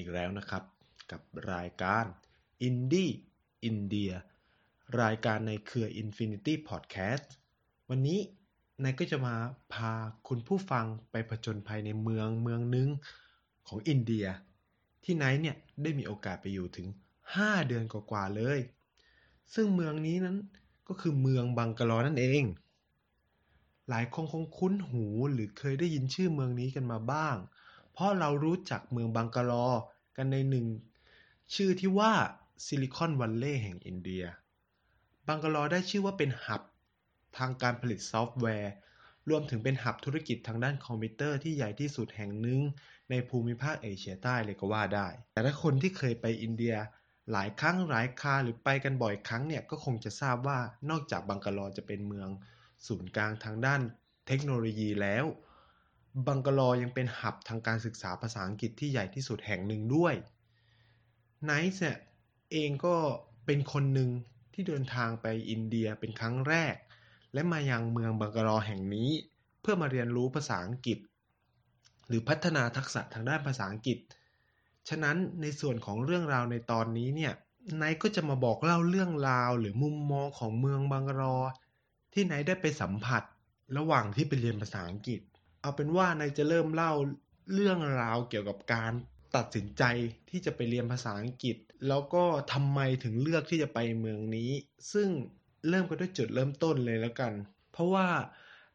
อีกแล้วนะครับ กับรายการ Indie India รายการในเครือ Infinity Podcast วันนี้นายก็จะมาพาคุณผู้ฟังไปผจญภัยในเมืองเมืองหนึ่งของอินเดีย ที่ไนท์เนี่ยได้มีโอกาสไปอยู่ถึง 5 เดือนกว่าๆเลย ซึ่งเมืองนี้นั้นก็คือเมืองบังกลอนั่นเอง หลายคนคงคุ้นหูหรือเคยได้ยินชื่อเมืองนี้กันมาบ้าง เพราะเรารู้จักเมืองบังกาลอร์ กันในหนึ่ง ชื่อที่ว่า Silicon Valley แห่งอินเดีย บังกาลอร์ได้ชื่อว่าเป็น hub ทางการผลิตซอฟต์แวร์ รวมถึงเป็น hub ธุรกิจทางด้านคอมพิวเตอร์ที่ใหญ่ที่สุดแห่งหนึ่งในภูมิภาคเอเชียใต้เลยก็ว่าได้ แต่ถ้าคนที่เคยไปอินเดียหลายครั้งหลายคราหรือไปกันบ่อยครั้งเนี่ยก็คงจะทราบว่านอกจากบังกลอจะเป็นเมือง ศูนย์กลางทางด้านเทคโนโลยีแล้ว บังกะลอยังเป็นหับทางการศึกษาภาษาอังกฤษที่ใหญ่ที่สุดแห่งหนึ่งด้วยไนท์เนี่ยเองก็เป็นคนหนึ่งที่เดินทางไปอินเดียเป็นครั้งแรก และมายังเมืองบังกะลอแห่งนี้ เพื่อมาเรียนรู้ภาษาอังกฤษ หรือพัฒนาทักษะทางด้านภาษาอังกฤษ ฉะนั้นในส่วนของเรื่องราวในตอนนี้เนี่ยไนท์ก็จะมาบอกเล่าเรื่องราวหรือมุมมองของเมืองบังกะลอที่ไนท์ได้ไปสัมผัสระหว่างที่ไปเรียนภาษาอังกฤษ เอาเป็นว่านท์จะเริ่มเล่าเรื่องราวเกี่ยวกับการตัดสินใจที่จะไปเรียนภาษาอังกฤษ แล้วก็ทำไมถึงเลือกที่จะไปเมืองนี้ ซึ่งเริ่มกันด้วยจุดเริ่มต้นเลยแล้วกัน เพราะว่า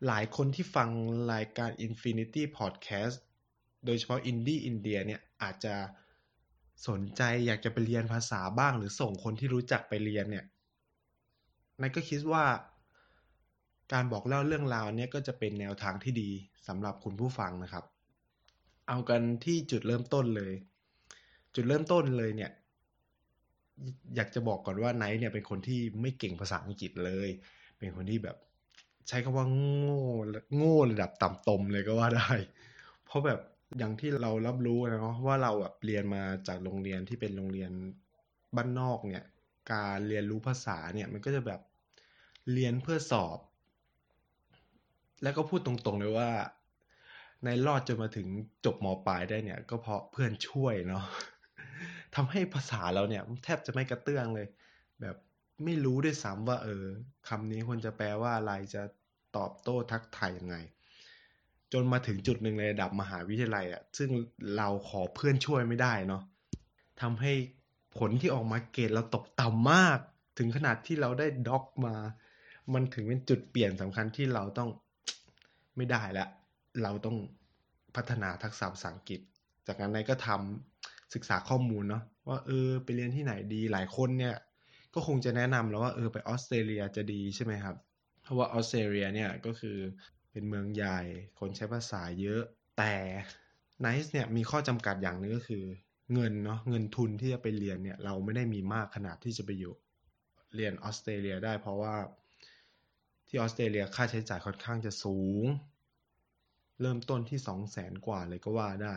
หลายคนที่ฟังรายการ Infinity Podcast โดยเฉพาะ Indie India เนี่ยอาจจะสนใจอยากจะไปเรียนภาษาบ้าง หรือส่งคนที่รู้จักไปเรียนเนี่ยนายก็คิดว่า การบอกเล่าเรื่องราวเนี้ยก็จะเป็นแนวทางที่ดีสำหรับคุณผู้ฟังนะครับ เอากันที่จุดเริ่มต้นเลย จุดเริ่มต้นเลยเนี่ย อยากจะบอกก่อนว่าไนท์เนี่ยเป็นคนที่ไม่เก่งภาษาอังกฤษเลย เป็นคนที่แบบใช้คำว่าโง่โง่ระดับต่ำตมเลยก็ว่าได้ เพราะแบบอย่างที่เรารับรู้นะเนาะว่าเราแบบเรียนมาจากโรงเรียนที่เป็นโรงเรียนบ้านนอกเนี่ย การเรียนรู้ภาษาเนี่ยมันก็จะแบบเรียนเพื่อสอบ แล้วก็พูดตรงๆเลยว่า ในรอดจนมาถึงจบมปลายได้เนี่ย ก็เพราะเพื่อนช่วยเนาะทำให้ภาษาเราเนี่ย แทบจะไม่กระเตื้องเลย แบบไม่รู้ด้วยซ้ำว่า เออคำนี้ควรจะแปลว่าอะไรจะตอบโต้ทักทายยังไง จนมาถึงจุดหนึ่งในระดับมหาวิทยาลัยอะซึ่งเราขอเพื่อนช่วยไม่ได้เนาะทำให้ผลที่ออกมาเกรดเราตกต่ำมาก ถึงขนาดที่เราได้ด็อกมา มันถึงเป็นจุดเปลี่ยนสำคัญที่เราต้อง ไม่ได้แล้วเราต้องพัฒนาทักษะภาษาอังกฤษ จากนั้นนายก็ทำศึกษาข้อมูลเนาะว่าเออไปเรียนที่ไหนดีหลายคนเนี่ยก็คงจะแนะนำแล้วว่าเออไปออสเตรเลียจะดีใช่ไหมครับ เพราะว่าออสเตรเลียเนี่ยก็คือเป็นเมืองใหญ่คนใช้ภาษาเยอะแต่ไนซ์เนี่ยมีข้อจำกัดอย่างหนึงก็คือ เงินเนาะเงินทุนที่จะไปเรียนเนี่ยเราไม่ได้มีมากขนาดที่จะไปอยู่ เรียนออสเตรเลียได้เพราะว่า ที่ออสเตรเลียค่าใช้จ่ายค่อนข้างจะสูง เริ่มต้นที่สองแสนกว่าเลยก็ว่าได้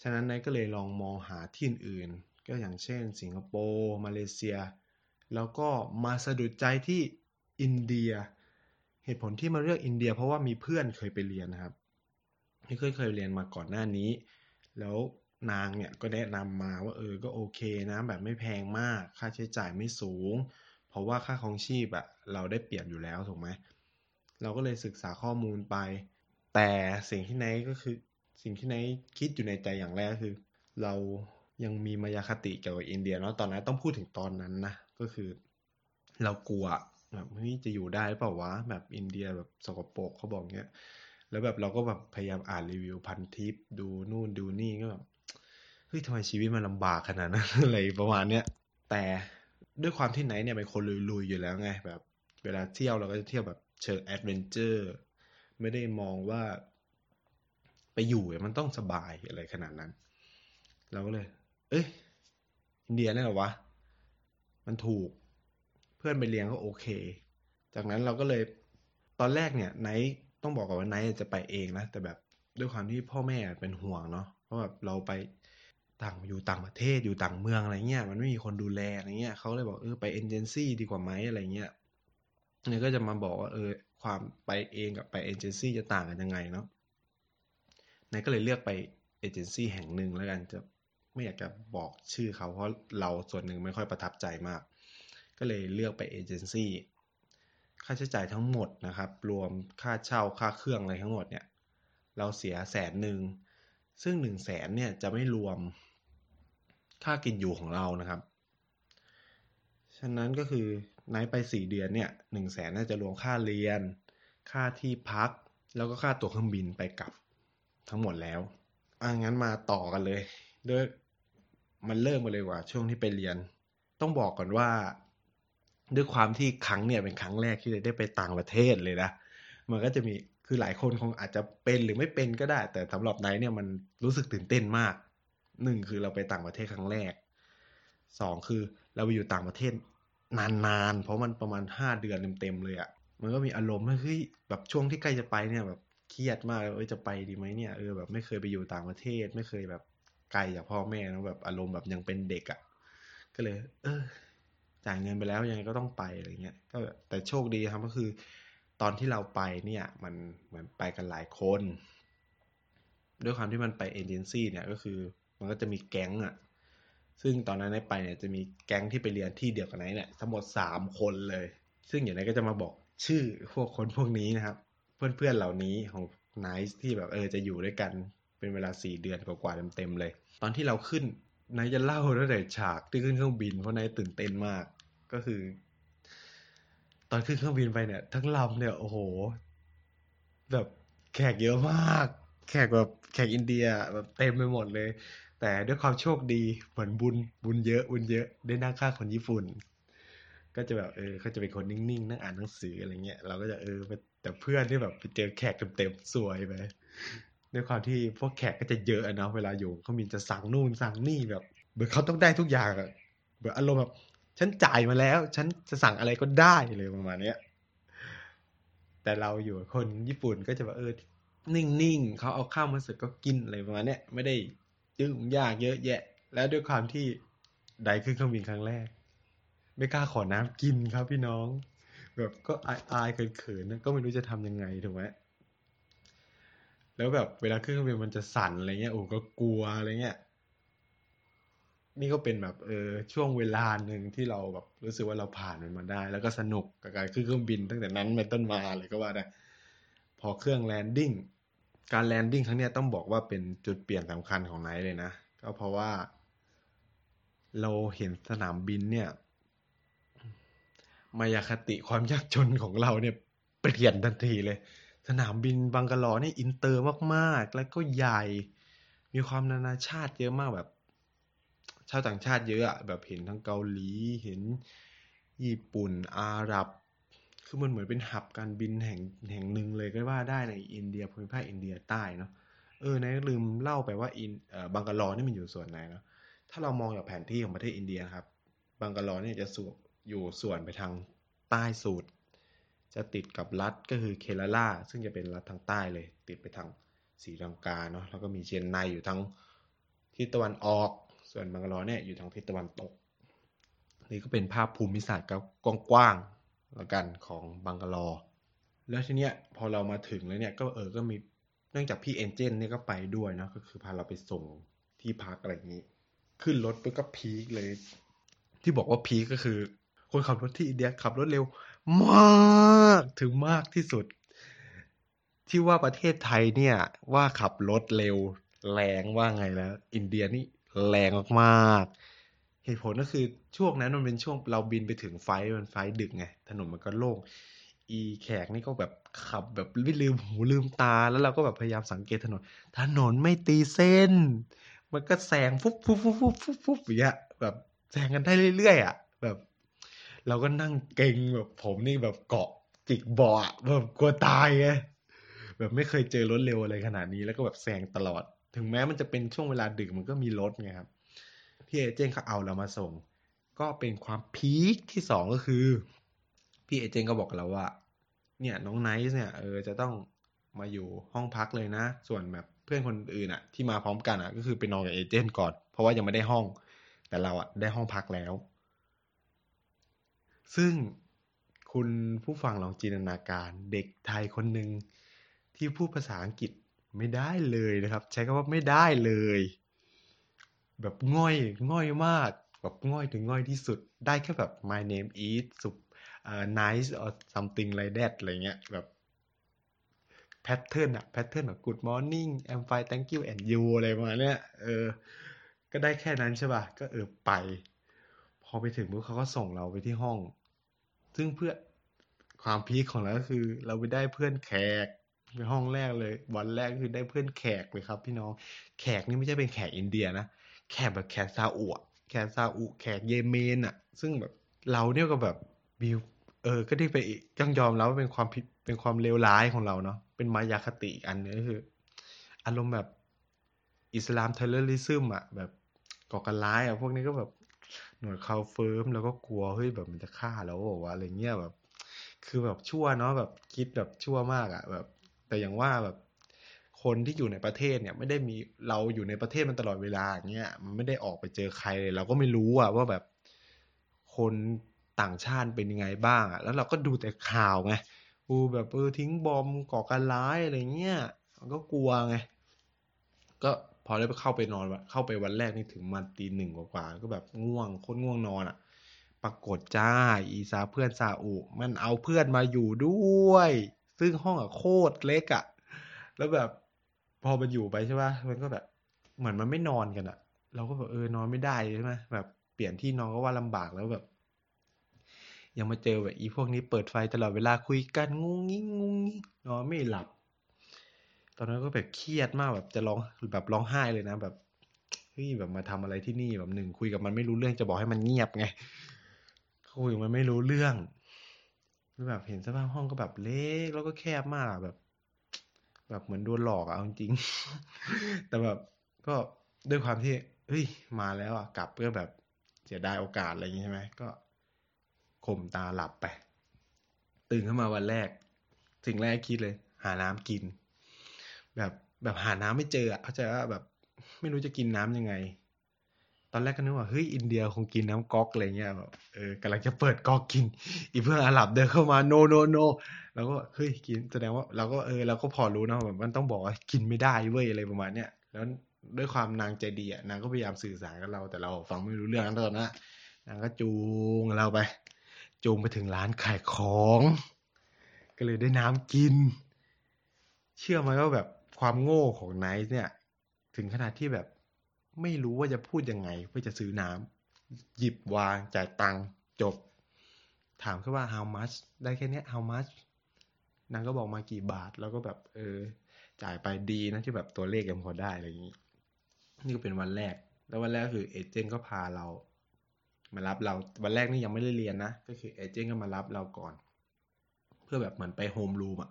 ฉะนั้นนายก็เลยลองมองหาที่อื่นก็อย่างเช่น สิงคโปร์ มาเลเซีย แล้วก็มาสะดุดใจที่อินเดีย เหตุผลที่มาเลือกอินเดีย เพราะว่ามีเพื่อนเคยไปเรียนนะครับที่เคยเคยเรียนมาก่อนหน้านี้ แล้วนางเนี่ยก็แนะนำมาว่าเออก็โอเคนะแบบไม่แพงมาก ค่าใช้จ่ายไม่สูง เพราะว่าค่าครองชีพอะ เราได้เปรียบอยู่แล้วถูกไหมเราก็เลยศึกษาข้อมูลไป แต่สิ่งที่ไนก็คือสิ่งที่ไนคิดอยู่ในใจอย่างแรกคือ เรายังมีมายาคติเกี่ยวกับอินเดียเนาะตอนนั้นต้องพูดถึงตอนนั้นนะก็คือ เรากลัวแบบเฮ้ยจะอยู่ได้เปล่าวะแบบอินเดียแบบสกปรกเขาบอกเงี้ยแล้วแบบเราก็แบบพยายามอ่านรีวิวพันทิปดูนู่นดูนี่ก็แบบเฮ้ยทำไมชีวิตมันลำบากขนาดนั้นอะไรประมาณเนี้ยแต่ด้วยความที่ไหนเนี่ยเป็นคนลุยๆอยู่แล้วไงแบบ เวลาเที่ยวเราก็จะเที่ยวแบบเชิงแอดเวนเจอร์ไม่ได้มองว่า ไปอยู่มันต้องสบายอะไรขนาดนั้น เราก็เลย เอ้ยอินเดียนี่เหรอวะ มันถูกเพื่อนไปเรียนก็โอเค จากนั้นเราก็เลยตอนแรกเนี่ยไนท์ต้องบอกก่อนว่าไนท์จะไปเองนะ แต่แบบด้วยความที่พ่อแม่เป็นห่วงเนาะเพราะแบบเราไปต่างอยู่ต่างประเทศอยู่ต่างเมืองอะไรเงี้ยมันไม่มีคนดูแลอะไรเงี้ยเขาเลยบอกเออไปเอเจนซี่ดีกว่าไหมอะไรเงี้ย เนี่ยก็จะมาบอกว่าเออความไปเองกับไปเอเจนซี่จะต่างกันยังไงเนาะนายก็เลยเลือกไปเอเจนซี่แห่งหนึ่งแล้วกันจะไม่อยากจะบอกชื่อเขาเพราะเราส่วนหนึ่งไม่ค่อยประทับใจมาก ก็เลยเลือกไปเอเจนซี่ค่าใช้จ่ายทั้งหมดนะครับ รวมค่าเช่าค่าเครื่องอะไรทั้งหมดเนี่ย เราเสียแสนหนึ่งซึ่งหนึ่งแสนเนี่ยจะไม่รวมค่ากินอยู่ของเรานะครับ ฉะนั้นก็คือ ไนท์ไปสี่เดือนเนี่ยหนึ่งแสนน่าจะรวมค่าเรียน ค่าที่พัก แล้วก็ค่าตั๋วเครื่องบินไปกลับทั้งหมดแล้วอะงั้นมาต่อกันเลย ด้วยมันเริ่มมาเลยว่า ช่วงที่ไปเรียน ต้องบอกก่อนว่า ด้วยความที่ครั้งเนี่ยเป็นครั้งแรกที่ได้ไปต่างประเทศเลยนะมันก็จะมีคือหลายคนคงอาจจะเป็นหรือไม่เป็นก็ได้ แต่สำหรับไนท์เนี่ยมันรู้สึกตื่นเต้นมากหนึ่งคือเราไปต่างประเทศครั้งแรกสองคือเราไปอยู่ต่างประเทศ นานๆ เพราะมันประมาณห้าเดือนเต็มๆเลยอะ่ะ มันก็มีอารมณ์ว่าเฮ้ยแบบช่วงที่ใกล้จะไปเนี่ยแบบเครียดมากเออจะไปดีไหมเนี่ยเออแบบไม่เคยไปอยู่ต่างประเทศ ไม่เคยแบบไกลจากพ่อแม่นะแบบอารมณ์แบบยังเป็นเด็กอะ่ะก็เลย เออจ่ายเงินไปแล้วยังไงก็ต้องไปอะไรเงี้ยก็แต่โชคดีครับก็คือ ตอนที่เราไปเนี่ย มันเหมือนไปกันหลายคน ด้วยความที่มันไปเอเจนซี่เนี่ยก็คือ มันก็จะมีแก๊งอะ่ะ ซึ่งตอนนั้นในไปเนี่ยจะมีแก๊งที่ไปเรียนที่เดียวกันไหนเนี่ยทั้งหมดสามคนเลย ซึ่งอย่างไรก็จะมาบอกชื่อพวกคนพวกนี้นะครับ เพื่อนๆเหล่านี้ของไนท์ที่แบบเออจะอยู่ด้วยกันเป็นเวลาสี่เดือนกว่าๆเต็มๆเลย ตอนที่เราขึ้นไนท์จะเล่าตั้งแต่ฉากที่ขึ้นเครื่องบินเพราะไนท์ตื่นเต้นมาก ก็คือ ตอนขึ้นเครื่องบินไปเนี่ย ทั้งลำเนี่ยโอ้โห แบบแขกเยอะมาก แขกแบบแขกอินเดียแบบเต็มไปหมดเลย แต่ด้วยความโชคดีเหมือนบุญบุญเยอะบุญเยอะได้นั่งข้างคนญี่ปุ่น ก็จะแบบเออเขาจะเป็นคนนิ่งๆนั่งอ่านหนังสืออะไรเงี้ยเราก็จะเออแต่เพื่อนที่แบบไปเจอแขกเต็มๆสวยไปด้วยความที่พวกแขกก็จะเยอะนะเวลาอยู่เขามีจะสั่งนู่นสั่งนี่แบบเหมือนเขาต้องได้ทุกอย่างอะแบบอารมณ์แบบฉันจ่ายมาแล้ว ฉันจะสั่งอะไรก็ได้เลยประมาณเนี้ยแต่เราอยู่คนญี่ปุ่นก็จะแบบเออนิ่งๆเขาเอาข้าวมาเสร็จก็กินอะไรประมาณเนี้ยไม่ได้ ยุ่งยากเยอะแยะ แล้วด้วยความที่ได้ขึ้นเครื่องบินครั้งแรก ไม่กล้าขอน้ำกินครับพี่น้อง แบบก็อายอายเขินๆก็ไม่รู้จะทำยังไงถูกไหมแล้วแบบเวลาขึ้นเครื่องบินมันจะสั่นอะไรเงี้ยโอ้ก็กลัวอะไรเงี้ยนี่ก็เป็นแบบเออช่วงเวลาหนึ่งที่เราแบบรู้สึกว่าเราผ่านมันมาได้ แล้วก็สนุกกับการขึ้นเครื่องบินตั้งแต่นั้นเป็นต้นมาเลยก็ว่าได้พอเครื่อง landing การ landing ครั้งนี้ต้องบอกว่าเป็นจุดเปลี่ยนสำคัญของไนท์เลยนะ ก็เพราะว่า เราเห็นสนามบินเนี่ยมายาคติความยากจนของเราเนี่ยเปลี่ยนทันทีเลย สนามบินบังกาลอร์นี่อินเตอร์มากๆ แล้วก็ใหญ่ มีความนานาชาติเยอะมากแบบชาวต่างชาติเยอะอะแบบเห็นทั้งเกาหลีเห็นญี่ปุ่นอาหรับ คือมันเหมือนเป็นหับการบินแห่งแห่งหนึ่งเลยก็ว่าได้ในอินเดียภูมิภาคอินเดียใต้เนาะเออนายลืมเล่าไปว่าอินเอ่อบังกะลอนี่มันอยู่ส่วนไหนเนาะถ้าเรามองจากแผนที่ของประเทศอินเดียครับ บังกะลอเนี่ยจะสูอยู่ส่วนไปทางใต้สุดจะติดกับรัฐก็คือเคราลาซึ่งจะเป็นรัฐทางใต้เลย ติดไปทางสีลังกาเนาะแล้วก็มีเชียงในอยู่ทางทิศตะวันออก ส่วนบังกะลอเนี่ยอยู่ทางทิศตะวันตก นี่ก็เป็นภาพภูมิศาสตร์กว้าง ล้วกันของบังกะลอแล้วทีเนี้ยพอเรามาถึงแล้วเนี่ยก็เออก็มีเนื่องจากพี่เอนเจนเนี่ยก็ไปด้วยนะก็คือพาเราไปส่งที่พักอะไรอย่างนี้ ขึ้นรถปุ๊บก็พีคเลย ที่บอกว่าพีคก็คือ คนขับรถที่อินเดียขับรถเร็วมากถึงมากที่สุด ที่ว่าประเทศไทยเนี่ย ว่าขับรถเร็วแรงว่าไงแล้ว อินเดียนี่แรงมากๆ เหตุผลก็คือช่วงนั้นมันเป็นช่วงเราบินไปถึงไฟมันไฟดึกไงถนนมันก็โล่งอีแขกนี่ก็แบบขับแบบไม่ลืมหูลืมตา แล้วเราก็แบบพยายามสังเกตถนน ถนนไม่ตีเส้น มันก็แซงฟุบฟุบฟุบฟุบฟุบฟุบอย่างเงี้ยแบบแซงกันได้เรื่อยๆอะแบบ เราก็นั่งเก่งแบบผมนี่แบบเกาะจิกเบาะแบบกลัวตายไงแบบไม่เคยเจอรถเร็วอะไรขนาดนี้แล้วก็แบบแซงตลอด ถึงแม้มันจะเป็นช่วงเวลาดึกมันก็มีรถไงครับ พี่ agent เขาเอาเรามาส่ง ก็เป็นความ peak ที่สองก็คือ พี่ agent ก็บอกกับเราว่า เนี่ยน้องไนท์เนี่ยเออจะต้องมาอยู่ห้องพักเลยนะ ส่วนแบบเพื่อนคนอื่นอะที่มาพร้อมกันอะก็คือไปนอนกับ agent ก่อน เพราะว่ายังไม่ได้ห้อง แต่เราอะได้ห้องพักแล้ว ซึ่งคุณผู้ฟังลองจินตนาการเด็กไทยคนหนึ่งที่พูดภาษาอังกฤษไม่ได้เลยนะครับ ใช้คำว่าไม่ได้เลย แบบง่อยง่อยมากแบบง่อยถึงง่อยที่สุดได้แค่แบบ my name is สุบ uh, nice or something like that อะไรเงี้ยแบบแพทเทิร์นอะแพทเทิร์นแบบ good morning I'm fine thank you and you อะไรประมาณเนี้ยเออ ก็ได้แค่นั้นใช่ป่ะ ก็เออไป พอไปถึงปุ๊บเขาก็ส่งเราไปที่ห้อง ซึ่งเพื่อความพีคของเราก็คือ เราไปได้เพื่อนแขกในห้องแรกเลย วันแรกคือได้เพื่อนแขกเลยครับ พี่น้อง แขกนี่ไม่ใช่เป็นแขกอินเดียนะ แขกแบบแขกซาอุอะแขกซาอุแขกเยเมนอะซึ่งแบบเราเนี่ยก็แบบมีเออก็ได้ไปอีกต้องยอมแล้วว่าเป็นความผิดเป็นความเลวร้ายของเราเนาะเป็นมายาคติอีกอันนึงก็คือ อารมณ์แบบอิสลามเทเลอริซึมอะแบบก่อการร้ายอะพวกนี้ก็แบบหน่วยเขาเฟิร์มแล้วก็กลัวเฮ้ยแบบมันจะฆ่าเราบอกว่าอะไรเงี้ยแบบ คือแบบชั่วเนาะแบบคิดแบบชั่วมากอะแบบ แต่อย่างว่าแบบ คนที่อยู่ในประเทศเนี่ยไม่ได้มีเราอยู่ในประเทศมันตลอดเวลาอย่างเงี้ยมันไม่ได้ออกไปเจอใครเลยเราก็ไม่รู้อะว่าแบบคนต่างชาติเป็นยังไงบ้างอะแล้วเราก็ดูแต่ข่าวไงอูแบบเออทิ้งบอมก่อการร้ายอะไรเงี้ยมันก็กลัวไงก็พอได้ไปเข้าไปนอนเข้าไปวันแรกนี่ถึงมาตีหนึ่งกว่าๆก็แบบง่วงโคตรง่วงนอนอะ่ะปรากฏจ้า อีซาเพื่อนซาอุมันเอาเพื่อนมาอยู่ด้วย ซึ่งห้องอะโคตรเล็กอะแล้วแบบ พอมันอยู่ไปใช่ป่ะมันก็แบบ เหมือนมันไม่นอนกันอะเราก็แบบเออนอนไม่ได้ใช่ไหมแบบเปลี่ยนที่นอนก็ว่าลำบากแล้วแบบ ยังมาเจอแบบอีพวกนี้เปิดไฟตลอดเวลาคุยกันงุ้งงิ้งงุ้งงิ้งนอนไม่หลับ ตอนนั้นก็แบบเครียดมากแบบจะร้องแบบร้องไห้เลยนะ แบบเฮ้ยแบบมาทำอะไรที่นี่แบบหนึ่งคุยกับมันไม่รู้เรื่องจะบอกให้มันเงียบไงคุยมันไม่รู้เรื่องแบบเห็นสภาพห้องก็แบบเล็กแล้วก็แคบมากแบบ แบบเหมือนโดนหลอกอะเอาจริง แต่แบบก็ด้วยความที่เฮ้ยมาแล้วอะกลับเพื่อแบบเสียดายโอกาสอะไรอย่างงี้ใช่ไหมก็ข่มตาหลับไป ตื่นขึ้นมาวันแรก สิ่งแรกคิดเลย หาน้ำกิน แบบแบบหาน้ำไม่เจออะเข้าใจว่าแบบไม่รู้จะกินน้ำยังไง อนแรกก็นึกว่าเฮ้ยอินเดียคงกินน้ำก๊อกอะไรเงี้ยแบบเออกำลังจะเปิดก๊อกกิน อีเพื่อนอาหรับเดินเข้ามาโนโนโนแล้วก็เฮ้ยกินแสดงว่าเราก็เออเราก็พอรู้นะแบบมันต้องบอกว่ากินไม่ได้เว้ยอะไรประมาณเนี้ยแล้วด้วยความนางใจดีอะนางก็พยายามสื่อสารกับเราแต่เราฟังไม่รู้เรื่องนั้นตอนนั้นนางก็จูงเราไป จูงไปถึงร้านขายของ ก็เลยได้น้ำกิน เชื่อไหมว่าแบบความโง่ของไนท์เนี่ย ถึงขนาดที่แบบ ไม่รู้ว่าจะพูดยังไงเพื่อจะซื้อน้ำหยิบวางจ่ายตังค์จบ ถามแค่ว่า how much ได้แค่นี้ how much นางก็บอกมากี่บาท แล้วก็แบบเออ จ่ายไปดีนะที่แบบตัวเลขยังพอได้อะไรอย่างนี้ นี่ก็เป็นวันแรก แล้ววันแรกคือเอเจนต์ก็พาเรา มารับเราวันแรกนี่ยังไม่ได้เรียนนะ ก็คือเอเจนต์ก็มารับเราก่อน เพื่อแบบเหมือนไปโฮมรูมอะ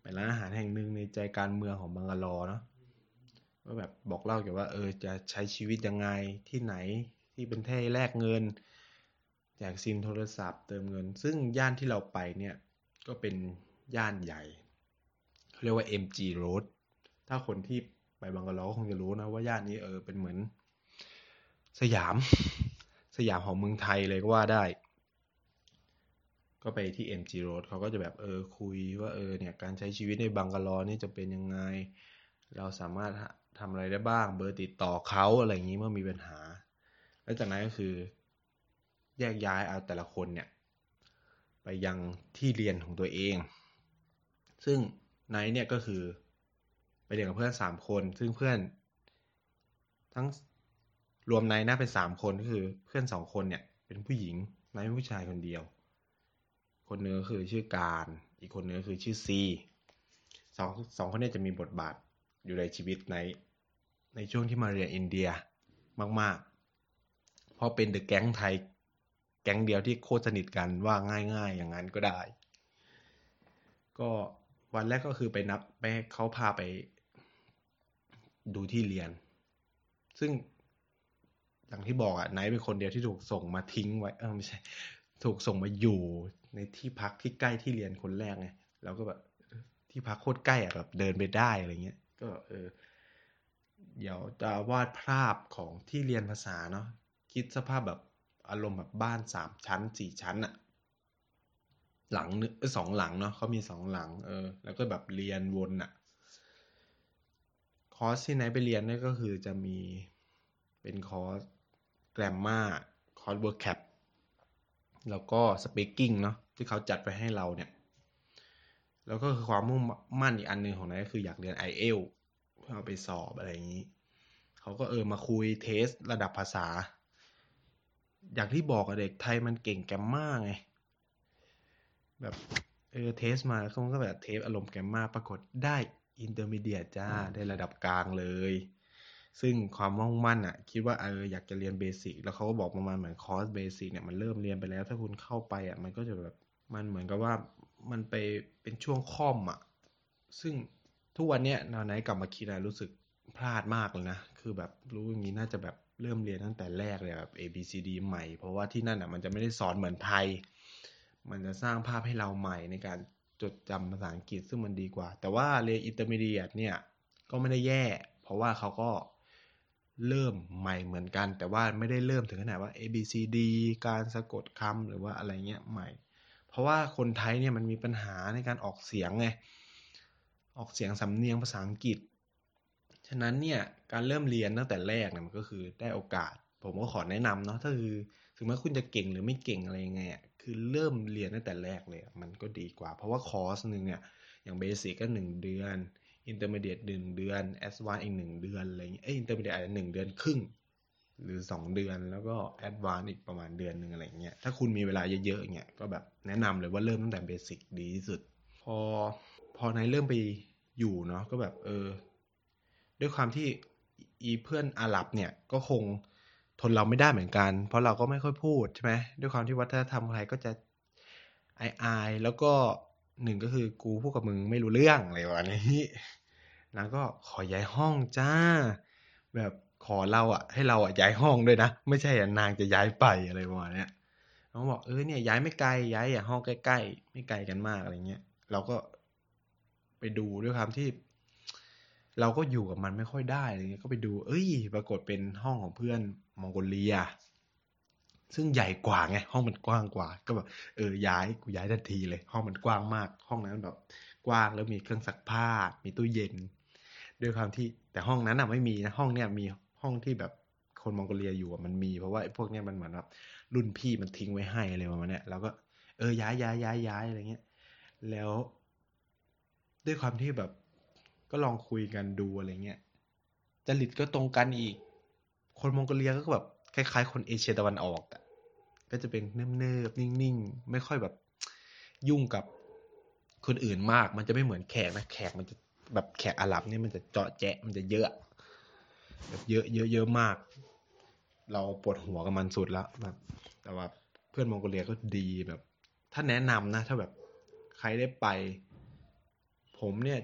ไปร้านอาหารแห่งหนึ่งในใจกลางเมืองของบังกาลอเนาะ ว่าแบบบอกเล่าเกี่ยวว่าเออจะใช้ชีวิตยังไงที่ไหนที่เป็นที่แลกเงินแจกซิมโทรศัพท์เติมเงิน ซึ่งย่านที่เราไปเนี่ยก็เป็นย่านใหญ่เขาเรียกว่า MG Road ถ้าคนที่ไปบังกาลอคงจะรู้นะว่าย่านนี้เออเป็นเหมือน สยาม สยามของเมืองไทยเลยก็ว่าได้ ก็ไปที่ MG Road เขาก็จะแบบเออคุยว่าเออเนี่ยการใช้ชีวิตในบังกาลอนี่จะเป็นยังไง เราสามารถ ทำอะไรได้บ้าง เบอร์ติดต่อเขาอะไรอย่างนี้เมื่อมีปัญหา แล้วจากนั้นก็คือ แยกย้ายเอาแต่ละคนเนี่ย ไปยังที่เรียนของตัวเอง ซึ่งไนท์เนี่ยก็คือไปเรียนกับเพื่อนสามคน ซึ่งเพื่อน ทั้งรวมไนท์นะเป็นสามคนก็คือเพื่อนสองคนเนี่ย เป็นผู้หญิงไนท์เป็นผู้ชายคนเดียว คนนึงก็คือชื่อการ อีกคนนึงก็คือชื่อซีสองสองคนนี้จะมีบทบาท อยู่ในชีวิตในในช่วงที่มาเรียนอินเดียมากๆ เพราะเป็นเดอะแก๊งไทย แก๊งเดียวที่โคตรสนิทกันว่าง่ายๆ อย่างนั้นก็ได้ ก็วันแรกก็คือไปนับไปเขาพาไปดูที่เรียน ซึ่งอย่างที่บอกอะไนท์เป็นคนเดียวที่ถูกส่งมาทิ้งไว้ เออไม่ใช่ ถูกส่งมาอยู่ในที่พักที่ใกล้ที่เรียนคนแรกไง แล้วก็แบบที่พักโคตรใกล้อะแบบเดินไปได้อะไรเงี้ย ก็เออเดี๋ยวจะวาดภาพของที่เรียนภาษาเนาะคิดสภาพแบบอารมณ์แบบบ้านสามชั้นสี่ชั้นอะหลังนึงสองหลังเนาะเขามีสองหลังเออแล้วก็แบบเรียนวนอะคอร์สที่ไนท์ไปเรียนเนี่ยก็คือจะมีเป็นคอร์ส grammar คอร์ส vocab แล้วก็ speaking เนาะที่เขาจัดไปให้เราเนี่ย แล้วก็คือความมุ่งมั่นอีกอันหนึ่งของไนท์ก็คืออยากเรียน i อเอลเพื่อเอาไปสอบอะไรอย่างนี้ เขาก็เออมาคุย test ระดับภาษา อย่างที่บอกอะเด็กไทยมันเก่ง grammar ไง แบบเออ test มาเขาก็แบบ test อารมณ์ grammar ปรากฏได้ intermediate จ้าได้ระดับกลางเลย ซึ่งความมุ่งมั่นอะคิดว่าเอออยากจะเรียน basic แล้วเขาก็บอกประมาณเหมือนคอร์ส basic เนี่ยมันเริ่มเรียนไปแล้ว ถ้าคุณเข้าไปอะมันก็จะแบบมันเหมือนกับว่า มันไปเป็นช่วงคร่อมอะซึ่งทุกวันเนี้ยนอนไหนกลับมาคิดอะรู้สึกพลาดมากเลยนะ คือแบบรู้อย่างนี้น่าจะแบบเริ่มเรียนตั้งแต่แรกเลยแบบ A B C D ใหม่ เพราะว่าที่นั่นอะมันจะไม่ได้สอนเหมือนไทย มันจะสร้างภาพให้เราใหม่ในการจดจำภาษาอังกฤษซึ่งมันดีกว่า แต่ว่าเรียน intermediate เนี่ยก็ไม่ได้แย่ เพราะว่าเขาก็เริ่มใหม่เหมือนกัน แต่ว่าไม่ได้เริ่มถึงขนาดว่า A B C D การสะกดคำหรือว่าอะไรเงี้ยใหม่ เพราะว่าคนไทยเนี่ยมันมีปัญหาในการออกเสียงไงออกเสียงสำเนียงภาษาอังกฤษ ฉะนั้นเนี่ยการเริ่มเรียนตั้งแต่แรกเนี่ยมันก็คือได้โอกาส ผมก็ขอแนะนำเนาะถ้าคือถึงแม้คุณจะเก่งหรือไม่เก่งอะไรยังไงคือเริ่มเรียนตั้งแต่แรกเลย มันก็ดีกว่า เพราะว่าคอร์สหนึ่งเนี่ยอย่าง basic ก็หนึ่งเดือน intermediate หนึ่งเดือน advance อีกหนึ่งเดือนอะไรเงี้ยเอ้ intermediate อาจจะหนึ่งเดือนครึ่ง หรือสองเดือนแล้วก็แอดวานอีกประมาณเดือนหนึ่งอะไรเงี้ยถ้าคุณมีเวลาเยอะๆเงี้ยก็แบบแนะนำเลยว่าเริ่มตั้งแต่เบสิกดีที่สุด พอพอในเริ่มไปอยู่เนาะก็แบบเออ ด้วยความที่อีเพื่อนอาหรับเนี่ยก็คงทนเราไม่ได้เหมือนกัน เพราะเราก็ไม่ค่อยพูดใช่ไหมด้วยความที่วัฒนธรรมไทยก็จะอายอายแล้วก็หนึ่งก็คือกูพูดกับมึงไม่รู้เรื่องอะไรวะนี้นางก็ขอย้ายห้องจ้า แบบ ขอเราอะ ให้เราอะย้ายห้องด้วยนะ ไม่ใช่นางจะย้ายไปอะไรประมาณนี้น้องบอกเออเนี่ยย้ายไม่ไกลย้ายอย่างห้องใกล้ๆไม่ไกลกันมากอะไรเงี้ยเราก็ไปดูด้วยความที่ เราก็อยู่กับมันไม่ค่อยได้อะไรเงี้ยก็ไปดู เอ้ย ปรากฏเป็นห้องของเพื่อนมองโกเลีย ซึ่งใหญ่กว่าไงห้องมันกว้างกว่า ก็แบบเออย้ายกูย้ายทันทีเลย ห้องมันกว้างมาก ห้องนั้นแบบกว้างแล้วมีเครื่องซักผ้า มีตู้เย็น ด้วยความที่แต่ห้องนั้นอะไม่มีนะห้องเนี้ยมี ห้องที่แบบคนมองโกเลียอยู่มันมีเพราะว่าพวกเนี้ยมันเหมือนแบบรุ่นพี่มันทิ้งไว้ให้อะไรประมาณนี้ยเราก็เออย้ายย้ายย้ายย้ายอะไรเงี้ย แล้ว ด้วยความที่แบบก็ลองคุยกันดูอะไรเงี้ยจริตก็ตรงกันอีก คนมองโกเลียก็แบบคล้ายๆ คนเอเชียตะวันออกอะก็จะเป็นเนิบๆนิ่งๆ ไม่ค่อยแบบยุ่งกับคนอื่นมาก มันจะไม่เหมือนแขกนะ แขกมันจะแบบแขกอาหรับเนี่ยมันจะเจาะแจะมันจะเยอะ แบบเยอะเยอะเยอะมาก เราปวดหัวกับมันสุดแล้วแบบแต่ว่าเพื่อนมองโกเลียก็ดีแบบ ถ้าแนะนำนะ ถ้าแบบใครได้ไป ผมเนี่ย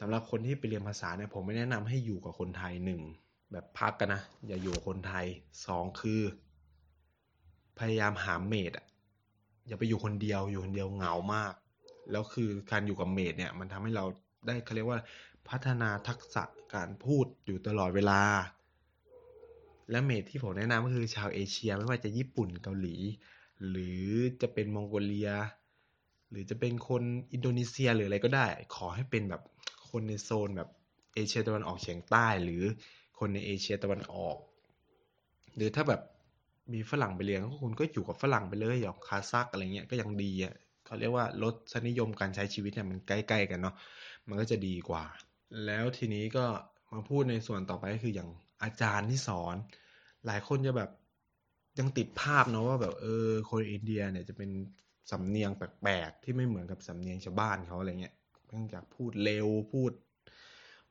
สำหรับคนที่ไปเรียนภาษาเนี่ยผมไม่แนะนำให้อยู่กับคนไทยหนึ่งแบบพักกันนะ อย่าอยู่กับคนไทยสองคือ พยายามหาเมดอะอย่าไปอยู่คนเดียวอยู่คนเดียวเหงามาก แล้วคือการอยู่กับเมดเนี่ย มันทำให้เราได้เขาเรียกว่า พัฒนาทักษะการพูดอยู่ตลอดเวลา และเมดที่ผมแนะนำก็คือชาวเอเชียไม่ว่าจะญี่ปุ่นเกาหลี หรือจะเป็นมองโกเลีย หรือจะเป็นคนอินโดนีเซียหรืออะไรก็ได้ ขอให้เป็นแบบคนในโซนแบบเอเชียตะวันออกเฉียงใต้ หรือคนในเอเชียตะวันออก หรือถ้าแบบมีฝรั่งไปเรียนก็คุณก็อยู่กับฝรั่งไปเลยอย่างคาซักอะไรเงี้ยก็ยังดีอะเขาเรียกว่าลดสนิยมการใช้ชีวิตเนี่ยมันใกล้ ๆ กันเนาะมันก็จะดีกว่า แล้วทีนี้ก็มาพูดในส่วนต่อไปก็คืออย่างอาจารย์ที่สอน หลายคนจะแบบยังติดภาพเนาะว่าแบบเออคนอินเดียเนี่ยจะเป็นสำเนียงแปลกๆที่ไม่เหมือนกับสำเนียงชาวบ้านเขาอะไรเงี้ยเนื่องจากพูดเร็วพูด